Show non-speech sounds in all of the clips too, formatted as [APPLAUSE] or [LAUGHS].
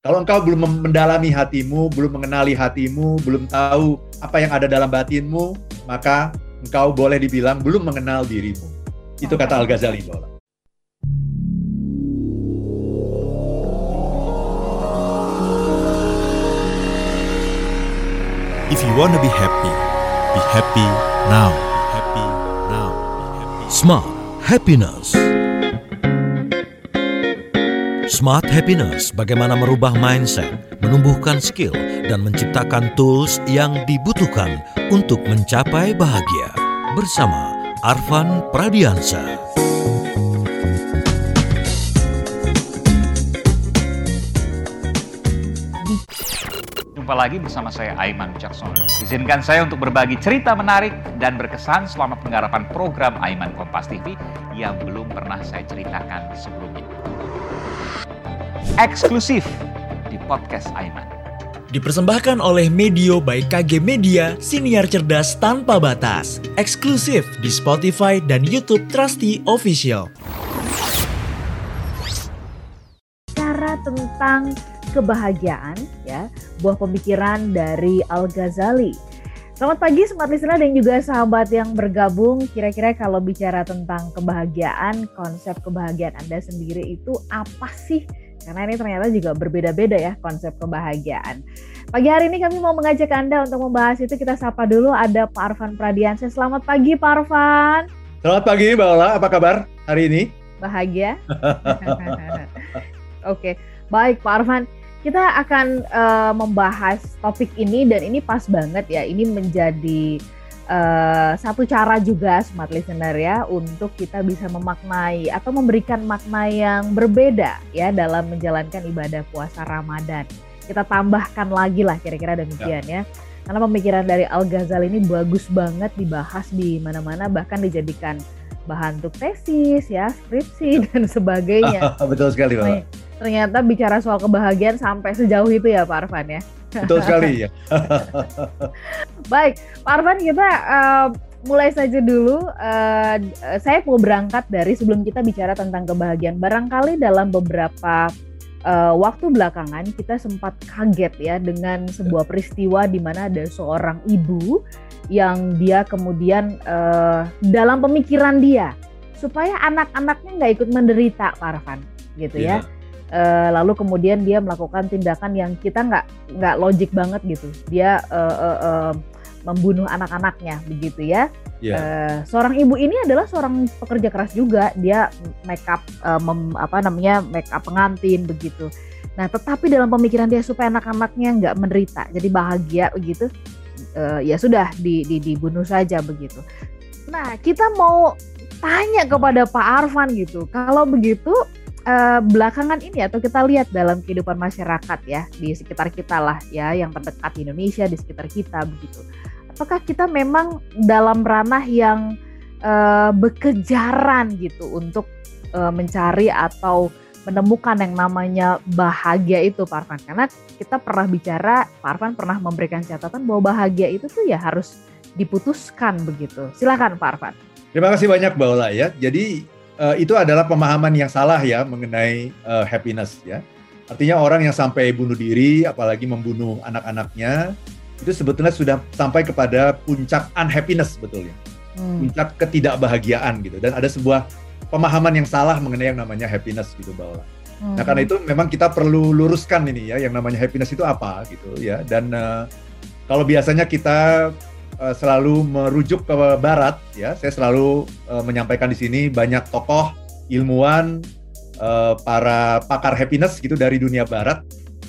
Kalau engkau belum mendalami hatimu, belum mengenali hatimu, belum tahu apa yang ada dalam batinmu, maka engkau boleh dibilang belum mengenal dirimu. Itu kata Al-Ghazali, Bola. If you wanna be happy, be happy now. Be happy now. Be happy. Smart Happiness. Smart Happiness bagaimana merubah mindset, menumbuhkan skill, dan menciptakan tools yang dibutuhkan untuk mencapai bahagia. Bersama Arvan Pradiansa. Jumpa lagi bersama saya Aiman Jackson. Izinkan saya untuk berbagi cerita menarik dan berkesan selama penggarapan program Aiman Kompas TV yang belum pernah saya ceritakan sebelumnya. Eksklusif di podcast Aiman. Dipersembahkan oleh Medio by KG Media, siniar cerdas tanpa batas. Eksklusif di Spotify dan YouTube Trusty Official. Cara tentang kebahagiaan ya, buah pemikiran dari Al-Ghazali. Selamat pagi smart listener dan juga sahabat yang bergabung. Kira-kira kalau bicara tentang kebahagiaan, konsep kebahagiaan Anda sendiri itu apa sih? Karena ini ternyata juga berbeda-beda ya konsep kebahagiaan. Pagi hari ini kami mau mengajak Anda untuk membahas itu. Kita sapa dulu ada Pak Arfan Pradiansyah. Selamat pagi Pak Arfan. Selamat pagi, Mbak Ola. Apa kabar hari ini? Bahagia? [LAUGHS] Oke, baik Pak Arfan. Kita akan uh, membahas topik ini dan ini pas banget ya. Ini menjadi uh, satu cara juga smart listener ya untuk kita bisa memaknai atau memberikan makna yang berbeda ya dalam menjalankan ibadah puasa Ramadan. Kita tambahkan lagi lah kira-kira demikian ya. ya. Karena pemikiran dari Al Ghazali ini bagus banget dibahas di mana-mana bahkan dijadikan bahan untuk tesis ya, skripsi [LAUGHS] dan sebagainya. [LAUGHS] Betul sekali, Pak ternyata bicara soal kebahagiaan sampai sejauh itu ya Pak Arfan ya. Betul sekali ya. [LAUGHS] Baik, Pak Arfan kita uh, mulai saja dulu. Uh, saya mau berangkat dari sebelum kita bicara tentang kebahagiaan. Barangkali dalam beberapa uh, waktu belakangan kita sempat kaget ya dengan sebuah peristiwa di mana ada seorang ibu yang dia kemudian uh, dalam pemikiran dia supaya anak-anaknya nggak ikut menderita, Pak Arfan, gitu yeah. ya iya uh, lalu kemudian dia melakukan tindakan yang kita nggak nggak logik banget gitu. Dia uh, uh, uh, membunuh anak-anaknya begitu ya. Yeah. Iya. uh, seorang ibu ini adalah seorang pekerja keras juga. Dia make up uh, mem, apa namanya make up pengantin begitu. Nah tetapi dalam pemikiran dia supaya anak-anaknya nggak menderita jadi bahagia begitu uh, ya sudah di, di, dibunuh saja begitu. Nah kita mau tanya kepada Pak Arfan gitu. Kalau begitu uh, belakangan ini atau kita lihat dalam kehidupan masyarakat ya di sekitar kita lah ya yang terdekat di Indonesia di sekitar kita begitu. Apakah kita memang dalam ranah yang uh, bekejaran gitu untuk uh, mencari atau menemukan yang namanya bahagia itu Pak Arfan karena kita pernah bicara Pak Arfan pernah memberikan catatan bahwa bahagia itu tuh ya harus diputuskan begitu. Silakan Pak Arfan. Terima kasih banyak Mbak ya. Jadi uh, itu adalah pemahaman yang salah ya mengenai uh, happiness ya. Artinya orang yang sampai bunuh diri, apalagi membunuh anak-anaknya, itu sebetulnya sudah sampai kepada puncak unhappiness sebetulnya, hmm. puncak ketidakbahagiaan gitu. Dan ada sebuah pemahaman yang salah mengenai yang namanya happiness gitu bahwa. Hmm. Nah karena itu memang kita perlu luruskan ini ya, yang namanya happiness itu apa gitu ya. Dan uh, kalau biasanya kita uh, selalu merujuk ke barat ya. Saya selalu uh, menyampaikan di sini banyak tokoh ilmuwan uh, para pakar happiness gitu dari dunia barat.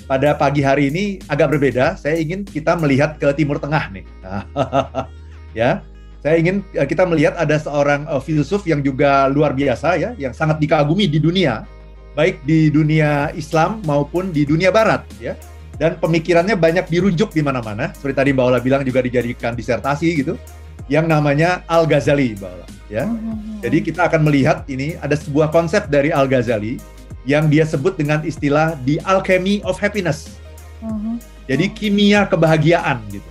Pada pagi hari ini agak berbeda. Saya ingin kita melihat ke Timur Tengah nih. [LAUGHS] ya. Saya ingin kita melihat ada seorang uh, filsuf yang juga luar biasa ya, yang sangat dikagumi di dunia, baik di dunia Islam maupun di dunia barat ya dan pemikirannya banyak dirujuk di mana-mana. Seperti tadi Mbak Ola bilang juga dijadikan disertasi gitu, yang namanya Al Ghazali, Mbak Ola. Ya, hmm. jadi kita akan melihat ini ada sebuah konsep dari Al Ghazali yang dia sebut dengan istilah the alchemy of happiness. Hmm. Jadi kimia kebahagiaan gitu.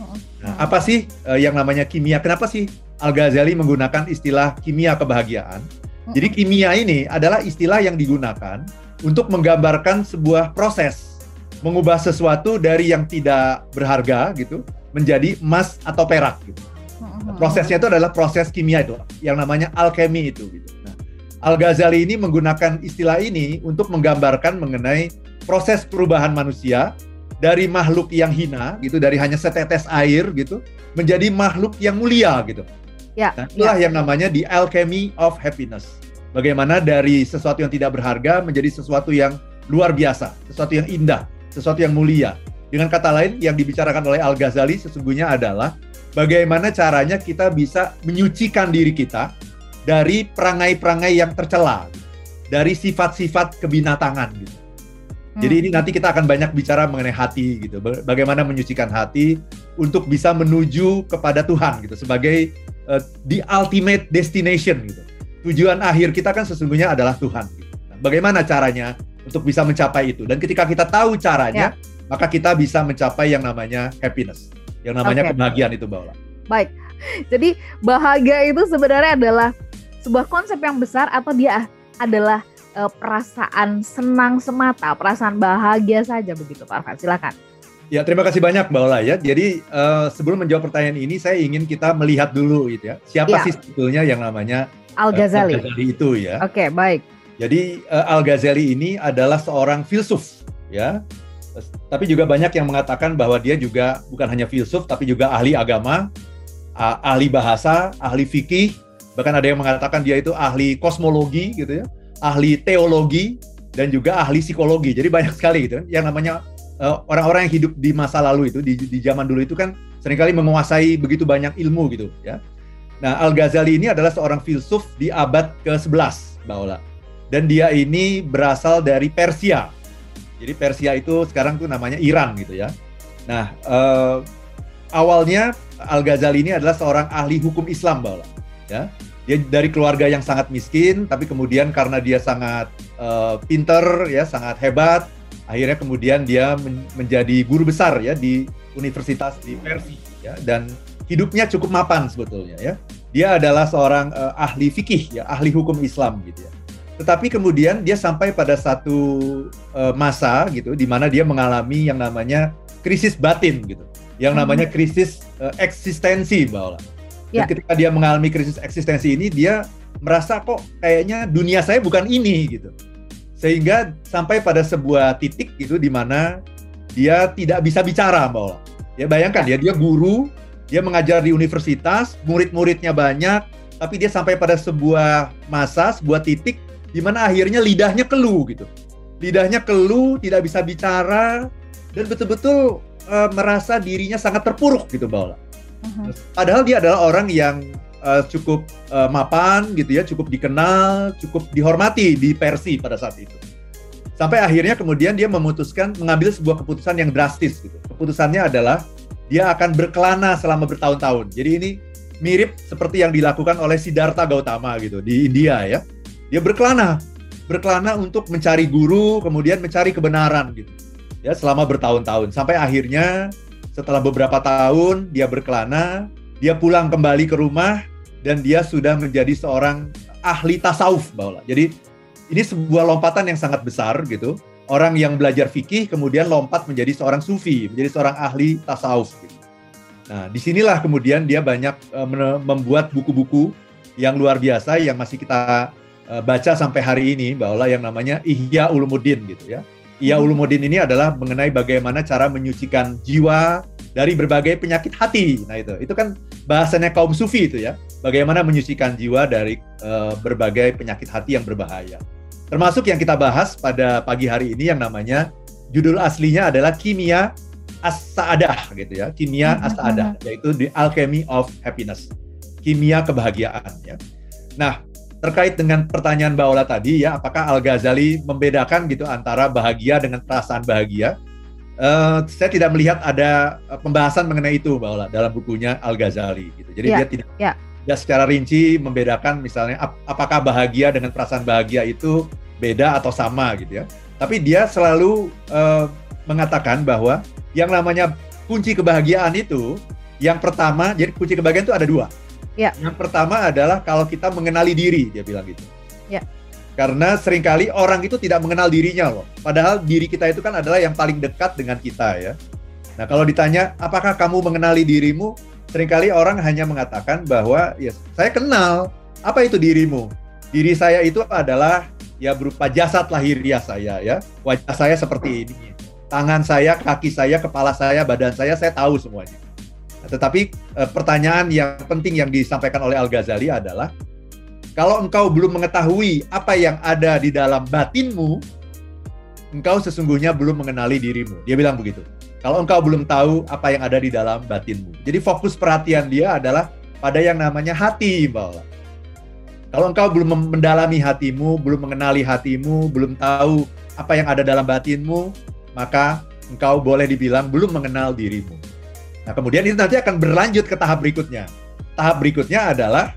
Hmm. Nah, apa sih uh, yang namanya kimia? Kenapa sih Al Ghazali menggunakan istilah kimia kebahagiaan? Jadi kimia ini adalah istilah yang digunakan untuk menggambarkan sebuah proses mengubah sesuatu dari yang tidak berharga gitu menjadi emas atau perak gitu. Prosesnya itu adalah proses kimia itu yang namanya alkemi itu gitu. Nah, Al-Ghazali ini menggunakan istilah ini untuk menggambarkan mengenai proses perubahan manusia dari makhluk yang hina gitu dari hanya setetes air gitu menjadi makhluk yang mulia gitu. Ya, Nah, itulah yang namanya the alchemy of happiness. Bagaimana dari sesuatu yang tidak berharga menjadi sesuatu yang luar biasa, sesuatu yang indah, sesuatu yang mulia. Dengan kata lain, yang dibicarakan oleh Al-Ghazali sesungguhnya adalah bagaimana caranya kita bisa menyucikan diri kita dari perangai-perangai yang tercela, dari sifat-sifat kebinatangan gitu. Jadi ini nanti kita akan banyak bicara mengenai hati gitu, Ba- bagaimana menyucikan hati untuk bisa menuju kepada Tuhan gitu sebagai uh, the ultimate destination gitu. Tujuan akhir kita kan sesungguhnya adalah Tuhan. Gitu. Nah, bagaimana caranya untuk bisa mencapai itu? Dan ketika kita tahu caranya, maka kita bisa mencapai yang namanya happiness, yang namanya Oke. kebahagiaan itu, Mbak Ola. Baik. [LAUGHS] Jadi bahagia itu sebenarnya adalah sebuah konsep yang besar atau dia adalah eh, perasaan senang semata, perasaan bahagia saja begitu Pak Arfan. Silakan. Ya, terima kasih banyak Mbak Ola ya. Jadi uh, sebelum menjawab pertanyaan ini, saya ingin kita melihat dulu gitu ya. Siapa Ya. sih sebetulnya yang namanya uh, Al-Ghazali. Al-Ghazali itu ya. Oke, baik. Jadi uh, Al-Ghazali ini adalah seorang filsuf, ya. Tapi juga banyak yang mengatakan bahwa dia juga bukan hanya filsuf, tapi juga ahli agama, ahli bahasa, ahli fikih, bahkan ada yang mengatakan dia itu ahli kosmologi, gitu ya, ahli teologi, dan juga ahli psikologi. Jadi banyak sekali gitu. Yang namanya uh, orang-orang yang hidup di masa lalu itu, di, di zaman dulu itu kan sering kali menguasai begitu banyak ilmu gitu, ya. Nah, Al-Ghazali ini adalah seorang filsuf di abad ke-11, Mbak Ola dan dia ini berasal dari Persia. Jadi Persia itu sekarang tuh namanya Iran gitu ya. Nah, eh, awalnya Al Ghazali ini adalah seorang ahli hukum Islam, Ola. Ya, dia dari keluarga yang sangat miskin, tapi kemudian karena dia sangat eh, pinter, ya, sangat hebat, akhirnya kemudian dia men- menjadi guru besar ya di universitas di Persia, ya, dan hidupnya cukup mapan sebetulnya ya. Dia adalah seorang eh, ahli fikih, ya, ahli hukum Islam gitu ya. Tetapi kemudian dia sampai pada satu eh, masa gitu di mana dia mengalami yang namanya krisis batin gitu. Yang Hmm. namanya krisis eh, eksistensi, Ola. Dan Ya. ketika dia mengalami krisis eksistensi ini dia merasa kok kayaknya dunia saya bukan ini gitu. Sehingga sampai pada sebuah titik gitu di mana dia tidak bisa bicara, Ola. Ya bayangkan ya dia guru, dia mengajar di universitas, murid-muridnya banyak, tapi dia sampai pada sebuah masa, sebuah titik di mana akhirnya lidahnya keluh gitu. Lidahnya keluh, tidak bisa bicara dan betul-betul eh, merasa dirinya sangat terpuruk gitu, Ola. Mhm. Padahal dia adalah orang yang eh, cukup eh, mapan gitu ya, cukup dikenal, cukup dihormati di Persia pada saat itu. Sampai akhirnya kemudian dia memutuskan mengambil sebuah keputusan yang drastis gitu. Keputusannya adalah dia akan berkelana selama bertahun-tahun. Jadi ini mirip seperti yang dilakukan oleh Siddhartha Gautama gitu di India ya. Dia berkelana, berkelana untuk mencari guru, kemudian mencari kebenaran gitu. Ya, selama bertahun-tahun sampai akhirnya setelah beberapa tahun dia berkelana, dia pulang kembali ke rumah dan dia sudah menjadi seorang ahli tasawuf, Ola. Jadi ini sebuah lompatan yang sangat besar gitu. Orang yang belajar fikih kemudian lompat menjadi seorang sufi, menjadi seorang ahli tasawuf. Gitu. Nah, di sinilah kemudian dia banyak mene- membuat buku-buku yang luar biasa yang masih kita baca sampai hari ini, Ola, yang namanya Ihya Ulumuddin gitu ya. Ihya Ulumuddin ini adalah mengenai bagaimana cara menyucikan jiwa dari berbagai penyakit hati. Nah itu, itu kan bahasannya kaum sufi itu ya. Bagaimana menyucikan jiwa dari eh, berbagai penyakit hati yang berbahaya. Termasuk yang kita bahas pada pagi hari ini yang namanya judul aslinya adalah Kimia As-Sa'adah gitu ya. Kimia Mhm, As-Sa'adah yaitu The Alchemy of Happiness. Kimia kebahagiaan ya. Nah, terkait dengan pertanyaan Mbak Ola tadi ya, apakah Al-Ghazali membedakan gitu antara bahagia dengan perasaan bahagia? Eh, saya tidak melihat ada eh, pembahasan mengenai itu Mbak Ola dalam bukunya Al-Ghazali gitu. Jadi Ya, dia tidak ya. tidak secara rinci membedakan misalnya ap- apakah bahagia dengan perasaan bahagia itu beda atau sama gitu ya. Tapi dia selalu eh, mengatakan bahwa yang namanya kunci kebahagiaan itu yang pertama, jadi kunci kebahagiaan itu ada dua. Ya. Yang pertama adalah kalau kita mengenali diri, dia bilang gitu. Ya. Karena sering kali orang itu tidak mengenal dirinya loh. Padahal diri kita itu kan adalah yang paling dekat dengan kita ya. Nah kalau ditanya apakah kamu mengenali dirimu, sering kali orang hanya mengatakan bahwa ya saya kenal. Apa itu dirimu? Diri saya itu adalah ya berupa jasad lahiriah saya ya. Wajah saya seperti ini. Tangan saya, kaki saya, kepala saya, badan saya, saya tahu semuanya. Tetapi eh, pertanyaan yang penting yang disampaikan oleh Al Ghazali adalah kalau engkau belum mengetahui apa yang ada di dalam batinmu, engkau sesungguhnya belum mengenali dirimu. Dia bilang begitu. Kalau engkau belum tahu apa yang ada di dalam batinmu. Jadi fokus perhatian dia adalah pada yang namanya hati, Mbak. Kalau engkau belum mendalami hatimu, belum mengenali hatimu, belum tahu apa yang ada dalam batinmu, maka engkau boleh dibilang belum mengenal dirimu. Nah, kemudian itu nanti akan berlanjut ke tahap berikutnya. Tahap berikutnya adalah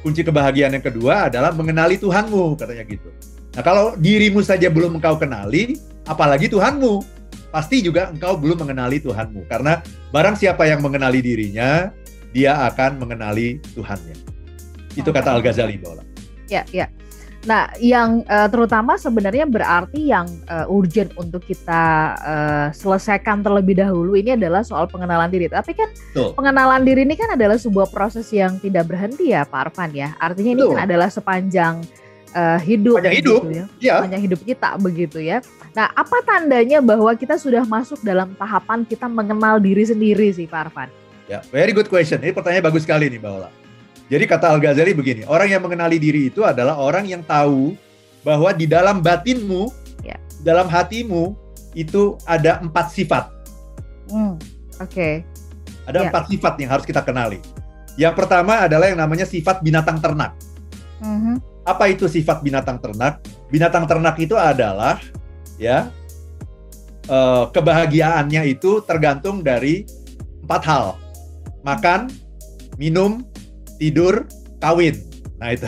kunci kebahagiaan yang kedua adalah mengenali Tuhanmu, katanya gitu. Nah, kalau dirimu saja belum engkau kenali, apalagi Tuhanmu, pasti juga engkau belum mengenali Tuhanmu. Karena barang siapa yang mengenali dirinya, dia akan mengenali Tuhannya. Itu kata Al-Ghazali, Mbak Ola. Ya, ya. Nah, yang uh, terutama sebenarnya berarti yang uh, urgent untuk kita uh, selesaikan terlebih dahulu ini adalah soal pengenalan diri. Tapi kan Betul. pengenalan diri ini kan adalah sebuah proses yang tidak berhenti ya, Pak Arfan ya. Artinya ini Betul. kan adalah sepanjang uh, hidup, sepanjang hidup, ya. ya. sepanjang hidup kita begitu ya. Nah, apa tandanya bahwa kita sudah masuk dalam tahapan kita mengenal diri sendiri sih, Pak Arfan? Ya, very good question. Ini pertanyaan bagus sekali nih, Mbak Ola. Jadi kata Al-Ghazali begini, orang yang mengenali diri itu adalah orang yang tahu bahwa di dalam batinmu, ya. dalam hatimu itu ada empat sifat. Hmm, Oke. Okay. Ada ya. empat sifat yang harus kita kenali. Yang pertama adalah yang namanya sifat binatang ternak. Mm-hmm. Apa itu sifat binatang ternak? Binatang ternak itu adalah ya uh, kebahagiaannya itu tergantung dari empat hal: makan, minum, tidur, kawin. Nah itu.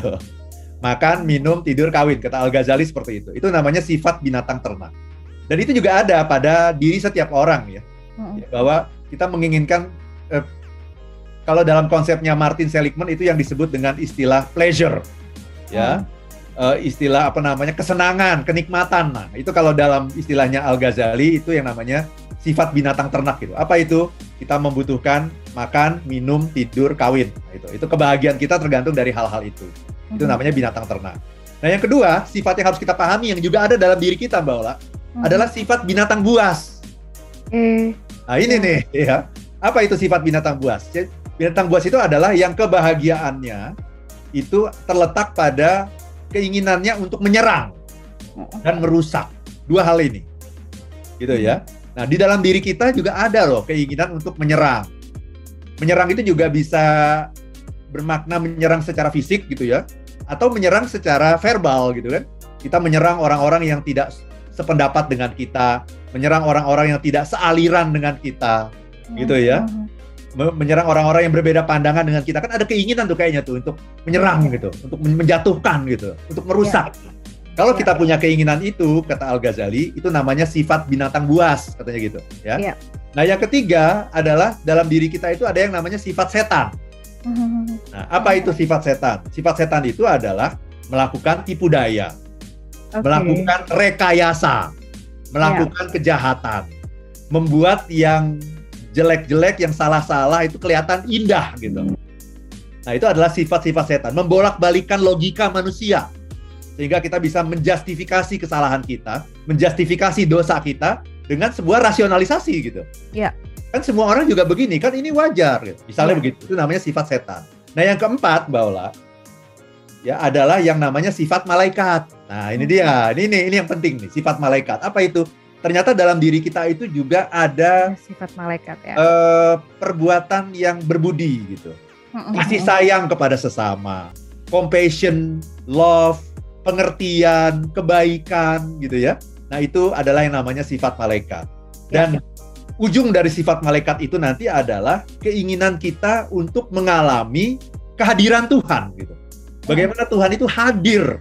Makan, minum, tidur, kawin. Kata Al-Ghazali seperti itu. Itu namanya sifat binatang ternak. Dan itu juga ada pada diri setiap orang ya. Hmm. Bahwa kita menginginkan eh, kalau dalam konsepnya Martin Seligman itu yang disebut dengan istilah pleasure. Ya. Hmm. Uh, istilah apa namanya kesenangan, kenikmatan. Nah, itu kalau dalam istilahnya Al Ghazali itu yang namanya sifat binatang ternak gitu. Apa itu? Kita membutuhkan makan, minum, tidur, kawin. Nah, itu itu kebahagiaan kita tergantung dari hal-hal itu. Mm-hmm. Itu mhm. namanya binatang ternak. Nah, yang kedua, sifat yang harus kita pahami yang juga ada dalam diri kita, Mbak Ola, mm-hmm. adalah sifat binatang buas. Eh. Nah, ini ya. nih, ya. Apa itu sifat binatang buas? Binatang buas itu adalah yang kebahagiaannya itu terletak pada keinginannya untuk menyerang dan merusak. Dua hal ini. Gitu ya. Nah, di dalam diri kita juga ada loh keinginan untuk menyerang menyerang itu juga bisa bermakna menyerang secara fisik gitu ya atau menyerang secara verbal gitu kan kita menyerang orang-orang yang tidak sependapat dengan kita menyerang orang-orang yang tidak sealiran dengan kita gitu ya hmm. menyerang orang-orang yang berbeda pandangan dengan kita kan ada keinginan tuh kayaknya tuh untuk menyerang iya. gitu untuk menjatuhkan gitu untuk merusak ya. Kalau ya. kita punya keinginan itu, kata Al Ghazali, itu namanya sifat binatang buas, katanya gitu. Ya. ya. Nah, yang ketiga adalah dalam diri kita itu ada yang namanya sifat setan. [LAUGHS] Nah, apa itu sifat setan? Sifat setan itu adalah melakukan tipu daya, okay. melakukan rekayasa, melakukan yeah. kejahatan, membuat yang jelek-jelek, yang salah-salah itu kelihatan indah gitu. Nah, itu adalah sifat-sifat setan, membolak-balikan logika manusia sehingga kita bisa menjustifikasi kesalahan kita, menjustifikasi dosa kita dengan sebuah rasionalisasi gitu. Iya. Kan semua orang juga begini, kan ini wajar gitu. Misalnya ya. begitu, itu namanya sifat setan. Nah, yang keempat, Mbak Ola, ya adalah yang namanya sifat malaikat. Nah, ini dia. Ini, ini ini yang penting nih, sifat malaikat. Apa itu? Ternyata dalam diri kita itu juga ada sifat malaikat ya. Uh, perbuatan yang berbudi gitu. Kasih sayang kepada sesama, compassion, love, pengertian, kebaikan gitu ya. Nah, itu adalah yang namanya sifat malaikat. Dan ya. ujung dari sifat malaikat itu nanti adalah keinginan kita untuk mengalami kehadiran Tuhan gitu. Bagaimana Tuhan itu hadir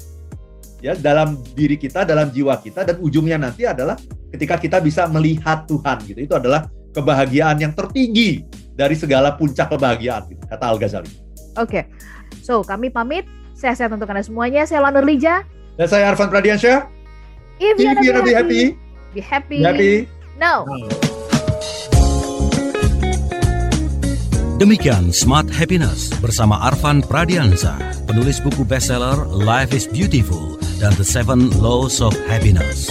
ya dalam diri kita, dalam jiwa kita dan ujungnya nanti adalah ketika kita bisa melihat Tuhan gitu. Itu adalah kebahagiaan yang tertinggi dari segala puncak kebahagiaan gitu, kata Al-Ghazali. Oke. Okay. So, kami pamit. Sehat-sehat untuk Anda semuanya. Saya Lana Lija. Dan saya Arfan Pradiansyah. If you If you wanna wanna be happy, be happy. be happy. No. Demikian Smart Happiness bersama Arfan Pradiansa, penulis buku bestseller Life is Beautiful dan The Seven Laws of Happiness.